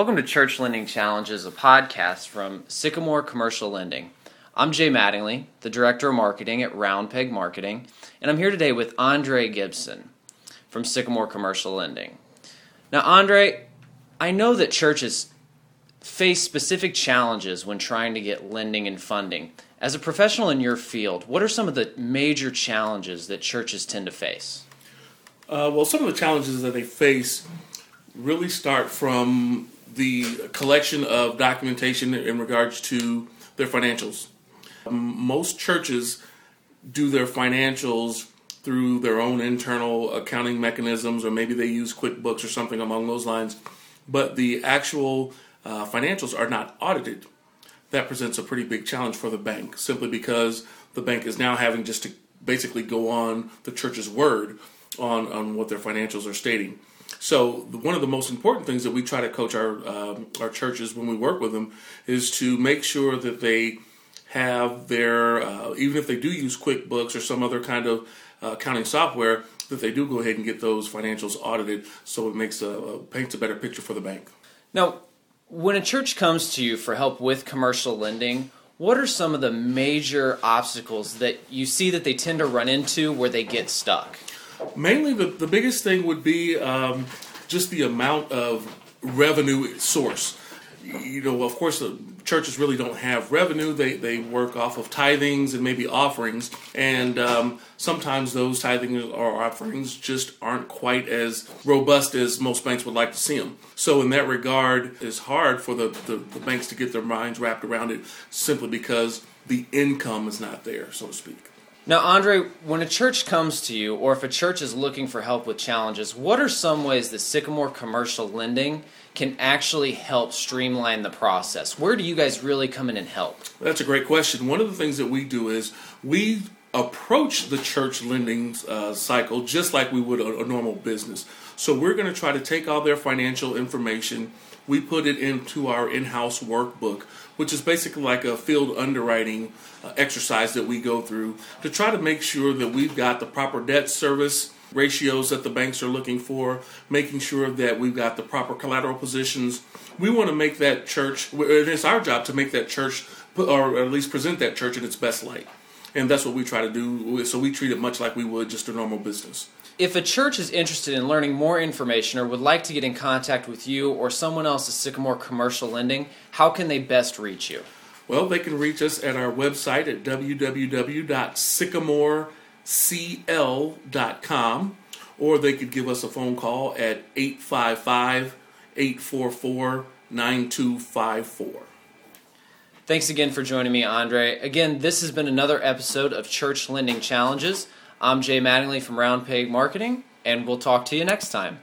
Welcome to Church Lending Challenges, a podcast from Sycamore Commercial Lending. I'm Jay Mattingly, the Director of Marketing at Round Peg Marketing, and I'm here today with Andre Gibson from Sycamore Commercial Lending. Now, Andre, I know that churches face specific challenges when trying to get lending and funding. As a professional in your field, what are some of the major challenges that churches tend to face? Uh, well, some of the challenges that they face really start from the collection of documentation in regards to their financials. Most churches do their financials through their own internal accounting mechanisms, or maybe they use QuickBooks or something along those lines, but the actual uh, financials are not audited. That presents a pretty big challenge for the bank simply because the bank is now having just to basically go on the church's word on, on what their financials are stating. So one of the most important things that we try to coach our um, our churches when we work with them is to make sure that they have their uh, even if they do use QuickBooks or some other kind of uh, accounting software that they do go ahead and get those financials audited so it makes a, paints a better picture for the bank. Now, when a church comes to you for help with commercial lending, what are some of the major obstacles that you see that they tend to run into where they get stuck? Mainly, the, the biggest thing would be um, just the amount of revenue source. You know, of course, the churches really don't have revenue. They, they work off of tithings and maybe offerings. And um, sometimes those tithings or offerings just aren't quite as robust as most banks would like to see them. So, in that regard, it's hard for the, the, the banks to get their minds wrapped around it simply because the income is not there, so to speak. Now, Andre, when a church comes to you, or if a church is looking for help with challenges, what are some ways that Sycamore Commercial Lending can actually help streamline the process? Where do you guys really come in and help? That's a great question. One of the things that we do is we approach the church lending uh, cycle just like we would a, a normal business. So we're going to try to take all their financial information we put it into our in-house workbook, which is basically like a field underwriting uh, exercise that we go through to try to make sure that we've got the proper debt service ratios that the banks are looking for, making sure that we've got the proper collateral positions. We want to make that church, it's our job to make that church, or at least present that church in its best light. And that's what we try to do. So we treat it much like we would just a normal business. If a church is interested in learning more information or would like to get in contact with you or someone else at Sycamore Commercial Lending, how can they best reach you? Well, they can reach us at our website at www.sycamorecl.com or they could give us a phone call at 855 844 9254. Thanks again for joining me, Andre. Again, this has been another episode of Church Lending Challenges. I'm Jay Mattingly from Round Peg Marketing, and we'll talk to you next time.